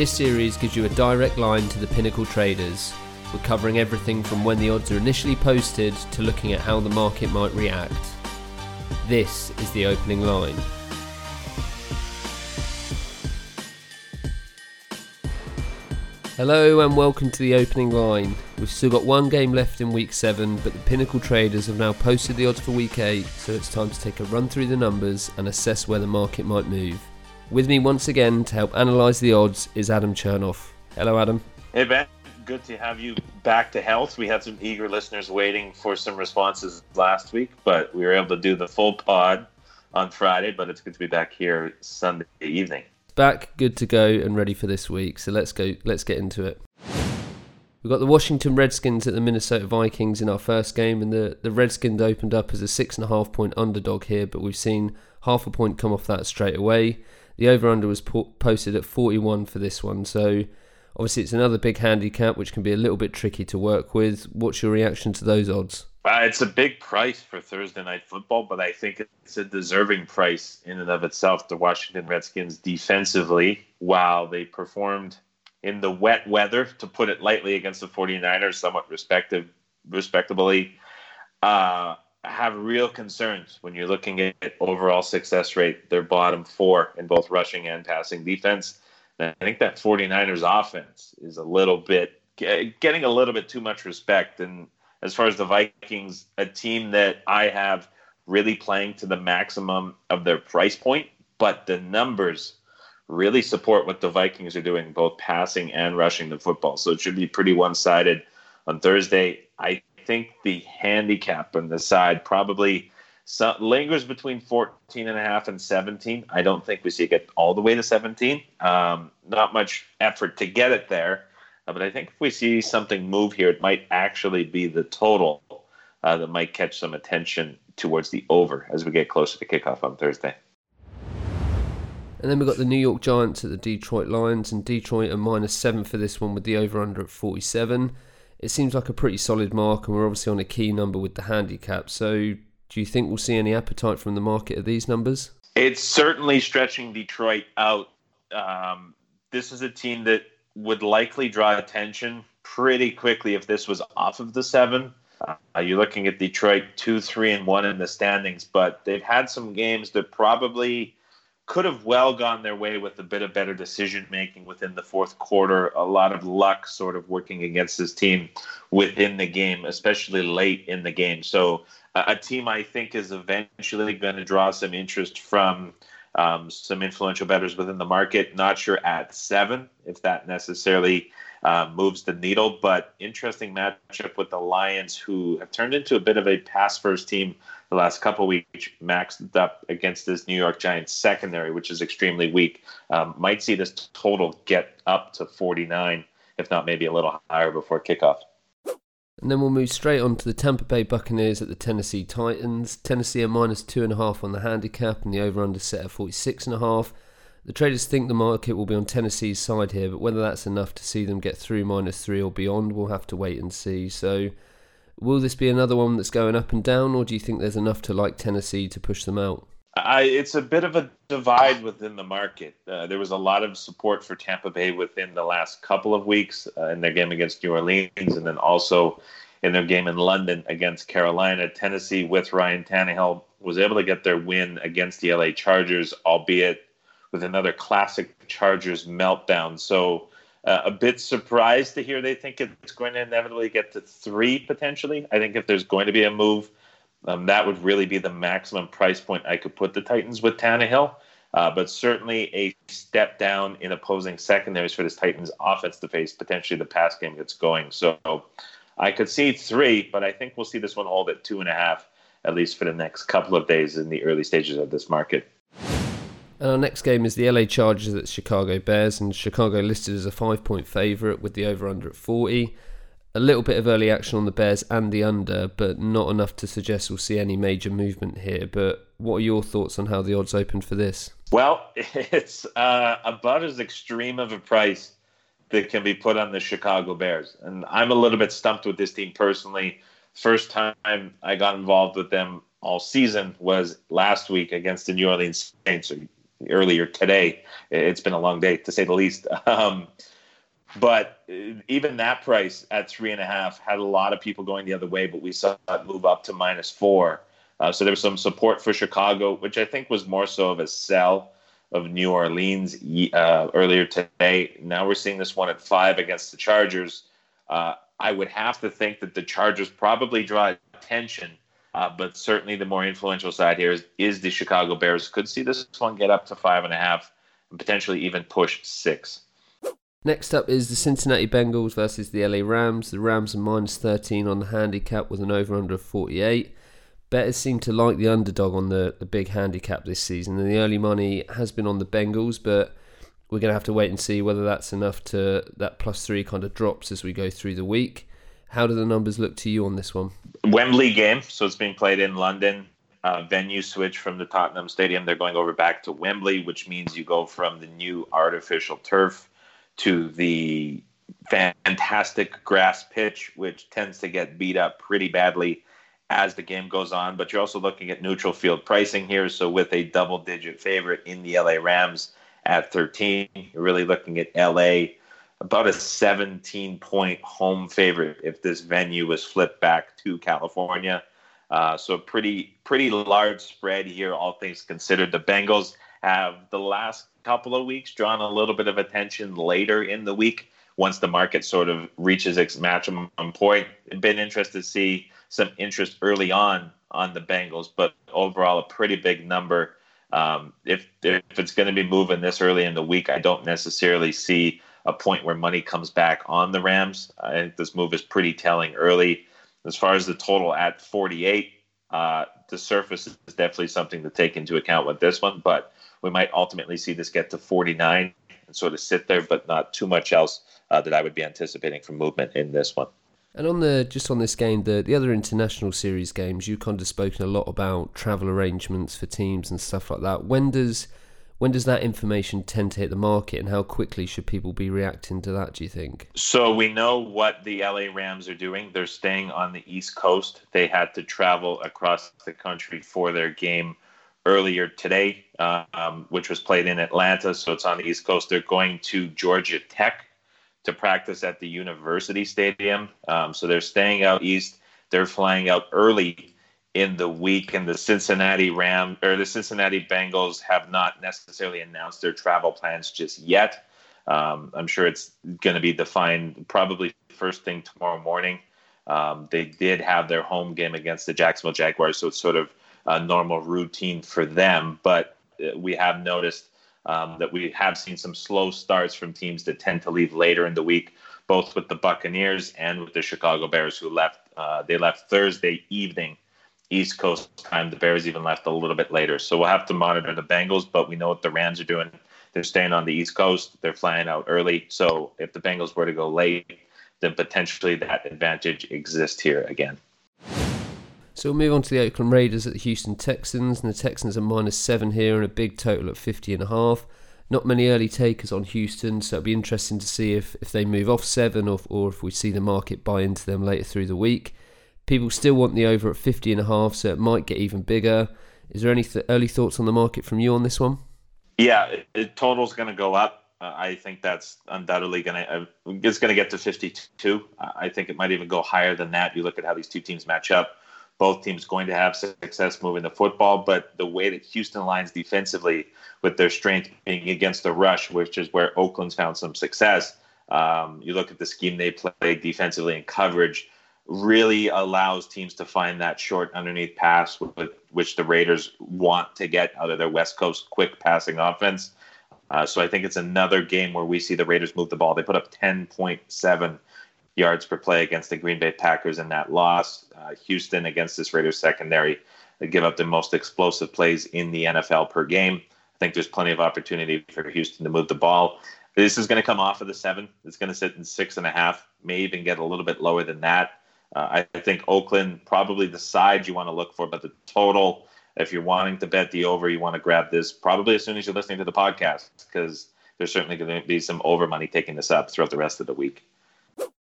This series gives you a direct line to the Pinnacle traders. We're covering everything from when the odds are initially posted to looking at how the market might react. This is the opening line. Hello and welcome to the opening line. We've still got one game left in week 7, but the Pinnacle traders have now posted the odds for week 8, so it's time to take a run through the numbers and assess where the market might move. With me once again to help analyse the odds is Adam Chernoff. Hello, Adam. Hey, Ben. Good to have you back to health. We had some eager listeners waiting for some responses last week, but we were able to do the full pod on Friday, but it's good to be back here Sunday evening back, good to go, and ready for this week. So let's go. Let's get into it. We've got the Washington Redskins at the Minnesota Vikings in our first game, and the, the Redskins opened up as a six and a half point underdog here, but we've seen half a point come off that straight away. The over under was po- posted at 41 for this one, so obviously it's another big handicap which can be a little bit tricky to work with. What's your reaction to those odds? Uh, it's a big price for Thursday night football, but I think it's a deserving price in and of itself. The Washington Redskins defensively, while they performed in the wet weather, to put it lightly, against the 49ers, somewhat respective, respectably, uh, have real concerns when you're looking at overall success rate. They're bottom four in both rushing and passing defense. And I think that 49ers offense is a little bit getting a little bit too much respect and as far as the Vikings, a team that I have really playing to the maximum of their price point, but the numbers really support what the Vikings are doing, both passing and rushing the football. So it should be pretty one sided on Thursday. I think the handicap on the side probably lingers between 14 and a half and 17. I don't think we see it get all the way to 17. Um, not much effort to get it there. Uh, but I think if we see something move here, it might actually be the total uh, that might catch some attention towards the over as we get closer to kickoff on Thursday. And then we've got the New York Giants at the Detroit Lions, and Detroit are minus seven for this one with the over under at 47. It seems like a pretty solid mark, and we're obviously on a key number with the handicap. So, do you think we'll see any appetite from the market at these numbers? It's certainly stretching Detroit out. Um, this is a team that would likely draw attention pretty quickly if this was off of the seven. Uh, you're looking at Detroit two, three, and one in the standings, but they've had some games that probably could have well gone their way with a bit of better decision making within the fourth quarter. A lot of luck sort of working against this team within the game, especially late in the game. So, a team I think is eventually going to draw some interest from um, some influential bettors within the market. Not sure at seven if that necessarily uh, moves the needle, but interesting matchup with the Lions, who have turned into a bit of a pass first team the last couple weeks, maxed up against this New York Giants secondary, which is extremely weak. Um, might see this total get up to 49, if not maybe a little higher before kickoff. And then we'll move straight on to the Tampa Bay Buccaneers at the Tennessee Titans. Tennessee are minus two and a half on the handicap, and the over/under set at 46 and a half. The traders think the market will be on Tennessee's side here, but whether that's enough to see them get through minus three or beyond, we'll have to wait and see. So, will this be another one that's going up and down, or do you think there's enough to like Tennessee to push them out? I, it's a bit of a divide within the market. Uh, there was a lot of support for Tampa Bay within the last couple of weeks uh, in their game against New Orleans, and then also in their game in London against Carolina. Tennessee, with Ryan Tannehill, was able to get their win against the LA Chargers, albeit with another classic Chargers meltdown. So, uh, a bit surprised to hear they think it's going to inevitably get to three potentially. I think if there's going to be a move um, that would really be the maximum price point I could put the Titans with Tannehill. Uh, but certainly a step down in opposing secondaries for this Titans offense to face potentially the pass game gets going. So I could see three, but I think we'll see this one hold at two and a half, at least for the next couple of days in the early stages of this market. And our next game is the LA Chargers at Chicago Bears, and Chicago listed as a five point favourite with the over under at 40 a little bit of early action on the Bears and the under, but not enough to suggest we'll see any major movement here. But what are your thoughts on how the odds opened for this? Well, it's uh, about as extreme of a price that can be put on the Chicago Bears. And I'm a little bit stumped with this team personally. First time I got involved with them all season was last week against the New Orleans Saints. Earlier today. It's been a long day to say the least. Um, but even that price at three and a half had a lot of people going the other way, but we saw it move up to minus four. Uh, so there was some support for Chicago, which I think was more so of a sell of New Orleans uh, earlier today. Now we're seeing this one at five against the Chargers. Uh, I would have to think that the Chargers probably draw attention, uh, but certainly the more influential side here is, is the Chicago Bears. Could see this one get up to five and a half and potentially even push six. Next up is the Cincinnati Bengals versus the LA Rams. The Rams are minus 13 on the handicap with an over under of 48. Bettors seem to like the underdog on the, the big handicap this season, and the early money has been on the Bengals, but we're going to have to wait and see whether that's enough to that plus three kind of drops as we go through the week. How do the numbers look to you on this one? Wembley game, so it's being played in London. Uh, venue switch from the Tottenham Stadium. They're going over back to Wembley, which means you go from the new artificial turf to the fantastic grass pitch, which tends to get beat up pretty badly as the game goes on. But you're also looking at neutral field pricing here. So with a double digit favorite in the LA Rams at 13, you're really looking at LA about a 17 point home favorite if this venue was flipped back to California. Uh, so pretty pretty large spread here, all things considered. The Bengals have the last couple of weeks drawn a little bit of attention later in the week once the market sort of reaches its maximum point. Been interested to see some interest early on on the Bengals, but overall a pretty big number. Um, if if it's going to be moving this early in the week, I don't necessarily see a point where money comes back on the Rams. I think this move is pretty telling early. As far as the total at 48, uh, the surface is definitely something to take into account with this one, but we might ultimately see this get to 49 and sort of sit there, but not too much else uh, that I would be anticipating from movement in this one. And on the just on this game, the the other international series games, you've kind of spoken a lot about travel arrangements for teams and stuff like that. When does when does that information tend to hit the market, and how quickly should people be reacting to that? Do you think? So we know what the LA Rams are doing. They're staying on the East Coast. They had to travel across the country for their game earlier today, um, which was played in Atlanta. So it's on the East Coast. They're going to Georgia Tech to practice at the University Stadium. Um, so they're staying out east. They're flying out early in the week, and the Cincinnati Ram or the Cincinnati Bengals have not necessarily announced their travel plans just yet. Um, I'm sure it's going to be defined probably first thing tomorrow morning. Um, they did have their home game against the Jacksonville Jaguars, so it's sort of a normal routine for them. But uh, we have noticed um, that we have seen some slow starts from teams that tend to leave later in the week, both with the Buccaneers and with the Chicago Bears, who left. Uh, they left Thursday evening, East Coast time. The Bears even left a little bit later, so we'll have to monitor the Bengals. But we know what the Rams are doing. They're staying on the East Coast. They're flying out early. So if the Bengals were to go late, then potentially that advantage exists here again. So we'll move on to the Oakland Raiders at the Houston Texans, and the Texans are minus seven here and a big total at 50 and a half. Not many early takers on Houston, so it'll be interesting to see if, if they move off seven or, or if we see the market buy into them later through the week. People still want the over at 50 and a half, so it might get even bigger. Is there any th- early thoughts on the market from you on this one? Yeah, it, it total's going to go up. Uh, I think that's undoubtedly going to uh, it's going to get to 52. I think it might even go higher than that. You look at how these two teams match up both teams going to have success moving the football, but the way that Houston lines defensively, with their strength being against the rush, which is where Oakland's found some success. Um, you look at the scheme they play defensively and coverage, really allows teams to find that short underneath pass, which the Raiders want to get out of their West Coast quick passing offense. Uh, so I think it's another game where we see the Raiders move the ball. They put up 10.7 yards per play against the Green Bay Packers in that loss. Uh, Houston against this Raiders secondary, they give up the most explosive plays in the NFL per game. I think there's plenty of opportunity for Houston to move the ball. This is going to come off of the seven. It's going to sit in six and a half, may even get a little bit lower than that. Uh, I think Oakland probably the side you want to look for, but the total, if you're wanting to bet the over, you want to grab this probably as soon as you're listening to the podcast because there's certainly going to be some over money taking this up throughout the rest of the week.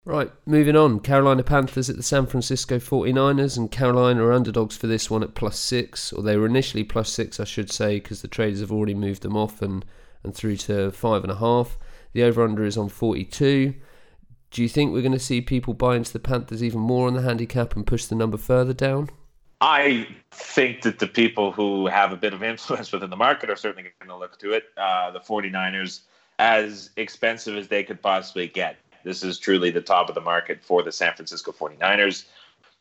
Right, moving on. Carolina Panthers at the San Francisco 49ers, and Carolina are underdogs for this one at plus six, or they were initially plus six, I should say, because the traders have already moved them off and, and through to five and a half. The over under is on 42. Do you think we're going to see people buy into the Panthers even more on the handicap and push the number further down? I think that the people who have a bit of influence within the market are certainly going to look to it. Uh, the 49ers, as expensive as they could possibly get, this is truly the top of the market for the San Francisco 49ers.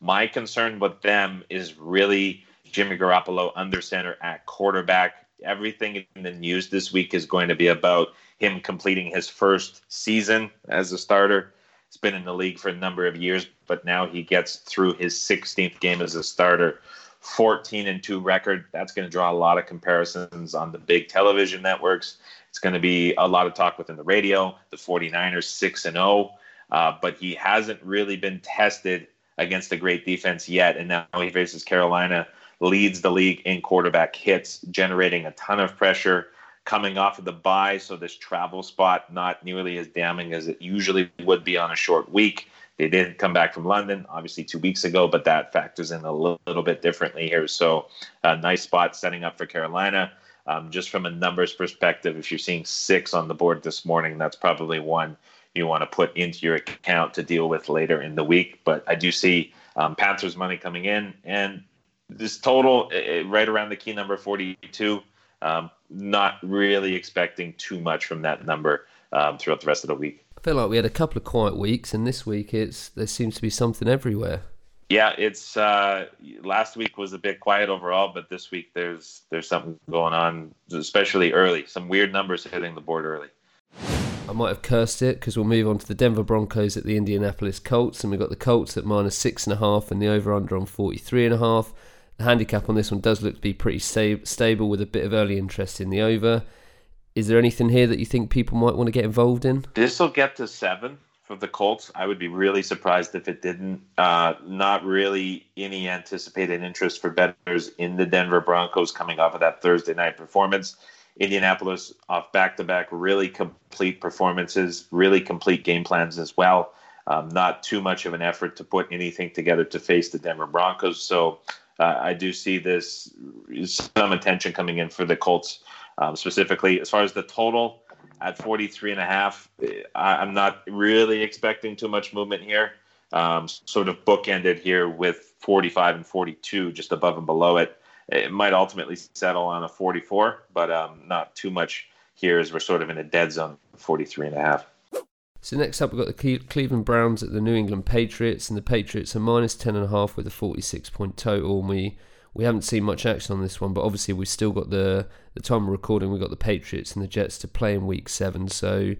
My concern with them is really Jimmy Garoppolo under center at quarterback. Everything in the news this week is going to be about him completing his first season as a starter. He's been in the league for a number of years, but now he gets through his 16th game as a starter. 14 and 2 record. That's going to draw a lot of comparisons on the big television networks. It's going to be a lot of talk within the radio. The 49ers 6 and 0, uh, but he hasn't really been tested against a great defense yet. And now he faces Carolina, leads the league in quarterback hits, generating a ton of pressure coming off of the bye. So this travel spot not nearly as damning as it usually would be on a short week. They didn't come back from London, obviously two weeks ago, but that factors in a little, little bit differently here. So a nice spot setting up for Carolina. Um, just from a numbers perspective, if you're seeing six on the board this morning, that's probably one you want to put into your account to deal with later in the week. But I do see um, Panthers money coming in, and this total uh, right around the key number 42. Um, not really expecting too much from that number um, throughout the rest of the week. I feel like we had a couple of quiet weeks, and this week it's there seems to be something everywhere. Yeah, it's uh, last week was a bit quiet overall, but this week there's there's something going on, especially early. Some weird numbers hitting the board early. I might have cursed it because we'll move on to the Denver Broncos at the Indianapolis Colts, and we've got the Colts at minus six and a half, and the over under on forty three and a half. Handicap on this one does look to be pretty sta- stable with a bit of early interest in the over. Is there anything here that you think people might want to get involved in? This will get to seven for the Colts. I would be really surprised if it didn't. Uh, not really any anticipated interest for bettors in the Denver Broncos coming off of that Thursday night performance. Indianapolis off back to back, really complete performances, really complete game plans as well. Um, not too much of an effort to put anything together to face the Denver Broncos. So uh, I do see this some attention coming in for the Colts um, specifically. As far as the total, at 43 and a half. I'm not really expecting too much movement here. Um, sort of bookended here with 45 and 42, just above and below it. It might ultimately settle on a 44, but um, not too much here as we're sort of in a dead zone, 43 and a half. So next up, we've got the Cleveland Browns at the New England Patriots, and the Patriots are minus 10.5 with a 46 point total. And we we haven't seen much action on this one, but obviously we've still got the the time we're recording. We've got the Patriots and the Jets to play in Week Seven. So,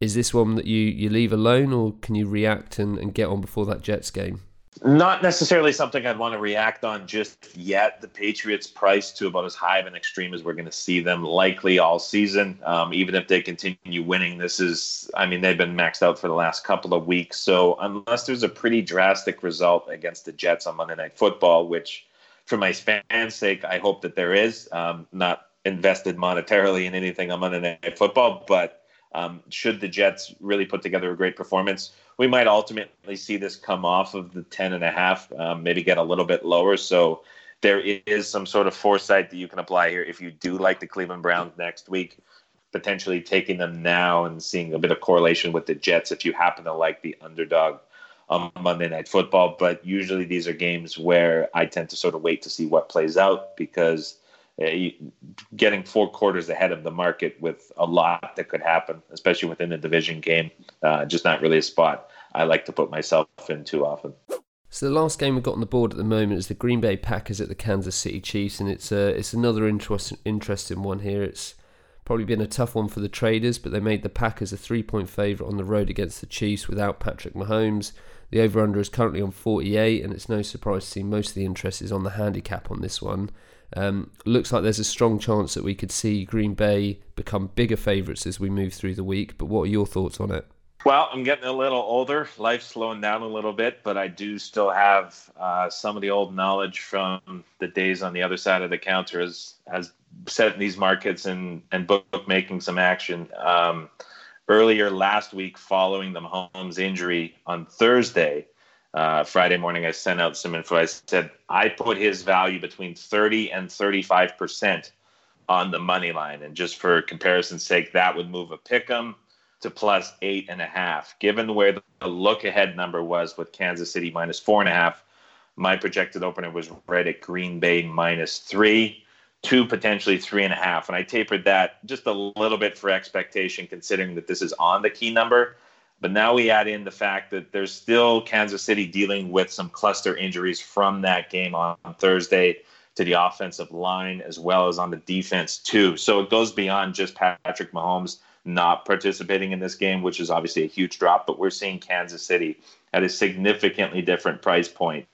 is this one that you you leave alone, or can you react and, and get on before that Jets game? Not necessarily something I'd want to react on just yet. The Patriots priced to about as high of an extreme as we're going to see them likely all season. Um, even if they continue winning, this is, I mean, they've been maxed out for the last couple of weeks. So unless there's a pretty drastic result against the Jets on Monday Night Football, which for my fans' sake, I hope that there is. Um, not invested monetarily in anything on Monday Night Football, but um, should the Jets really put together a great performance, we might ultimately see this come off of the ten and a half, um, maybe get a little bit lower. So there is some sort of foresight that you can apply here if you do like the Cleveland Browns next week, potentially taking them now and seeing a bit of correlation with the Jets if you happen to like the underdog on Monday Night Football. But usually these are games where I tend to sort of wait to see what plays out because getting four quarters ahead of the market with a lot that could happen, especially within the division game, uh, just not really a spot I like to put myself in too often. So the last game we've got on the board at the moment is the Green Bay Packers at the Kansas City Chiefs, and it's uh, it's another interest, interesting one here. It's probably been a tough one for the traders, but they made the Packers a three point favourite on the road against the Chiefs without Patrick Mahomes. The over under is currently on 48, and it's no surprise to see most of the interest is on the handicap on this one. Um, looks like there's a strong chance that we could see Green Bay become bigger favourites as we move through the week. But what are your thoughts on it? Well, I'm getting a little older. Life's slowing down a little bit, but I do still have uh, some of the old knowledge from the days on the other side of the counter as as set in these markets and and bookmaking some action. Um, earlier last week following the Mahomes injury on Thursday. Uh, Friday morning, I sent out some info. I said I put his value between 30 and 35 percent on the money line, and just for comparison's sake, that would move a pick'em to plus eight and a half. Given where the look ahead number was with Kansas City minus four and a half, my projected opener was right at Green Bay minus three two, potentially three and a half. And I tapered that just a little bit for expectation, considering that this is on the key number. But now we add in the fact that there's still Kansas City dealing with some cluster injuries from that game on Thursday to the offensive line as well as on the defense too. So it goes beyond just Patrick Mahomes not participating in this game, which is obviously a huge drop, but we're seeing Kansas City at a significantly different price point.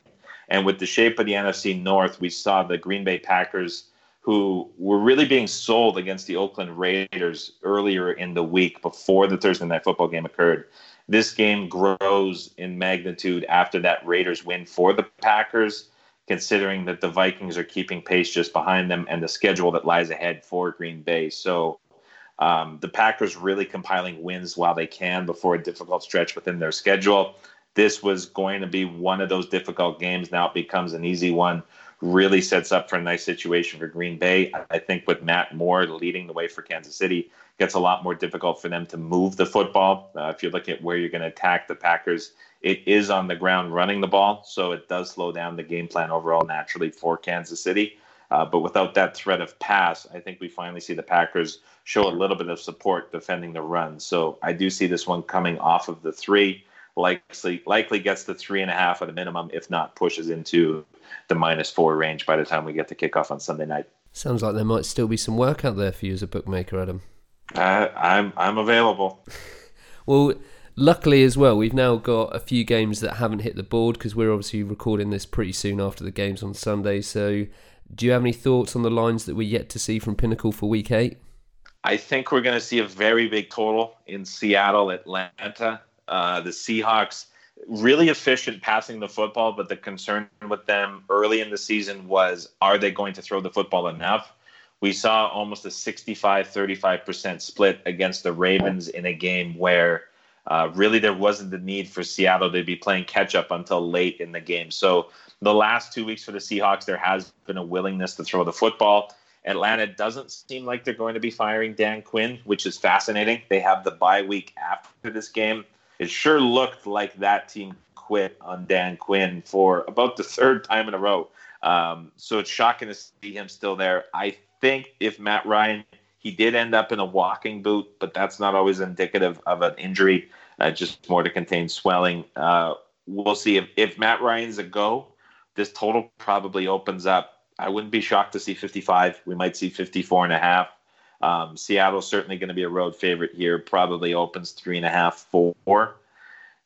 And with the shape of the NFC North, we saw the Green Bay Packers who were really being sold against the Oakland Raiders earlier in the week before the Thursday night football game occurred. This game grows in magnitude after that Raiders win for the Packers, considering that the Vikings are keeping pace just behind them and the schedule that lies ahead for Green Bay. So um, the Packers really compiling wins while they can before a difficult stretch within their schedule. This was going to be one of those difficult games. Now it becomes an easy one really sets up for a nice situation for Green Bay. I think with Matt Moore leading the way for Kansas City, it gets a lot more difficult for them to move the football. Uh, if you look at where you're going to attack the Packers, it is on the ground running the ball, so it does slow down the game plan overall naturally for Kansas City. Uh, but without that threat of pass, I think we finally see the Packers show a little bit of support defending the run. So I do see this one coming off of the three likely likely gets the three and a half at a minimum, if not pushes into the minus four range by the time we get to kickoff on Sunday night. Sounds like there might still be some work out there for you as a bookmaker, Adam. Uh, I'm I'm available. well, luckily as well, we've now got a few games that haven't hit the board because we're obviously recording this pretty soon after the games on Sunday. So, do you have any thoughts on the lines that we're yet to see from Pinnacle for Week Eight? I think we're going to see a very big total in Seattle, Atlanta. Uh, the Seahawks really efficient passing the football, but the concern with them early in the season was are they going to throw the football enough? We saw almost a 65 35% split against the Ravens in a game where uh, really there wasn't the need for Seattle to be playing catch up until late in the game. So the last two weeks for the Seahawks, there has been a willingness to throw the football. Atlanta doesn't seem like they're going to be firing Dan Quinn, which is fascinating. They have the bye week after this game it sure looked like that team quit on Dan Quinn for about the third time in a row. Um, so it's shocking to see him still there. I think if Matt Ryan, he did end up in a walking boot, but that's not always indicative of an injury, uh, just more to contain swelling. Uh, we'll see if, if Matt Ryan's a go, this total probably opens up. I wouldn't be shocked to see 55. We might see 54 and a half. Um, Seattle's certainly going to be a road favorite here. Probably opens three and a half, four.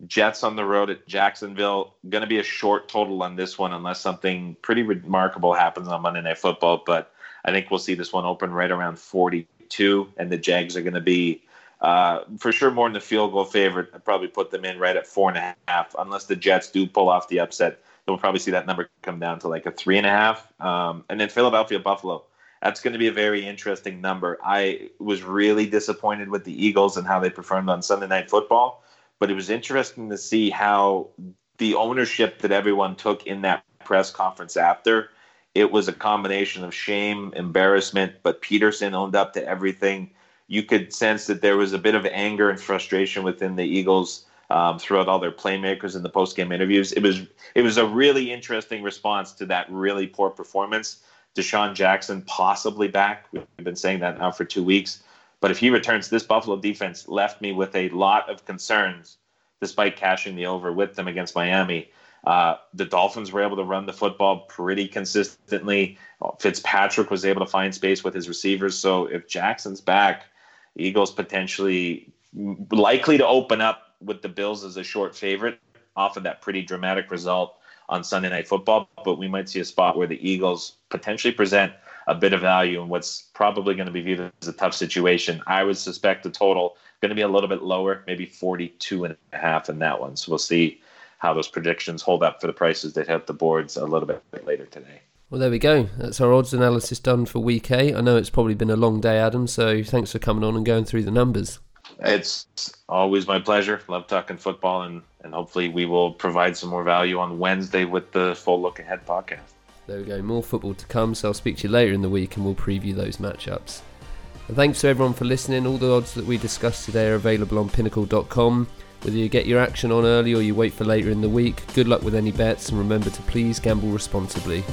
Jets on the road at Jacksonville. Going to be a short total on this one unless something pretty remarkable happens on Monday Night Football. But I think we'll see this one open right around 42, and the Jags are going to be uh, for sure more than the field goal favorite. I'd probably put them in right at four and a half, unless the Jets do pull off the upset. Then we'll probably see that number come down to like a three and a half. Um, and then Philadelphia Buffalo that's going to be a very interesting number. I was really disappointed with the Eagles and how they performed on Sunday Night Football, but it was interesting to see how the ownership that everyone took in that press conference after it was a combination of shame, embarrassment, but Pederson owned up to everything. You could sense that there was a bit of anger and frustration within the Eagles um, throughout all their playmakers in the post-game interviews. It was it was a really interesting response to that really poor performance. DeSean Jackson possibly back. We've been saying that now for two weeks. But if he returns, this Buffalo defense left me with a lot of concerns, despite cashing the over with them against Miami. Uh, the Dolphins were able to run the football pretty consistently. Fitzpatrick was able to find space with his receivers. So if Jackson's back, Eagles potentially likely to open up with the Bills as a short favorite off of that pretty dramatic result on Sunday Night Football, but we might see a spot where the Eagles potentially present a bit of value in what's probably going to be viewed as a tough situation. I would suspect the total going to be a little bit lower, maybe 42 and a half in that one. So we'll see how those predictions hold up for the prices that hit the boards a little bit later today. Well, there we go. That's our odds analysis done for week eight. I know it's probably been a long day, Adam, so thanks for coming on and going through the numbers. It's always my pleasure. Love talking football, and, and hopefully we will provide some more value on Wednesday with the full look ahead podcast. There we go. More football to come. So I'll speak to you later in the week, and we'll preview those matchups. And thanks to everyone for listening. All the odds that we discussed today are available on pinnacle.com. Whether you get your action on early or you wait for later in the week, good luck with any bets and remember to please gamble responsibly.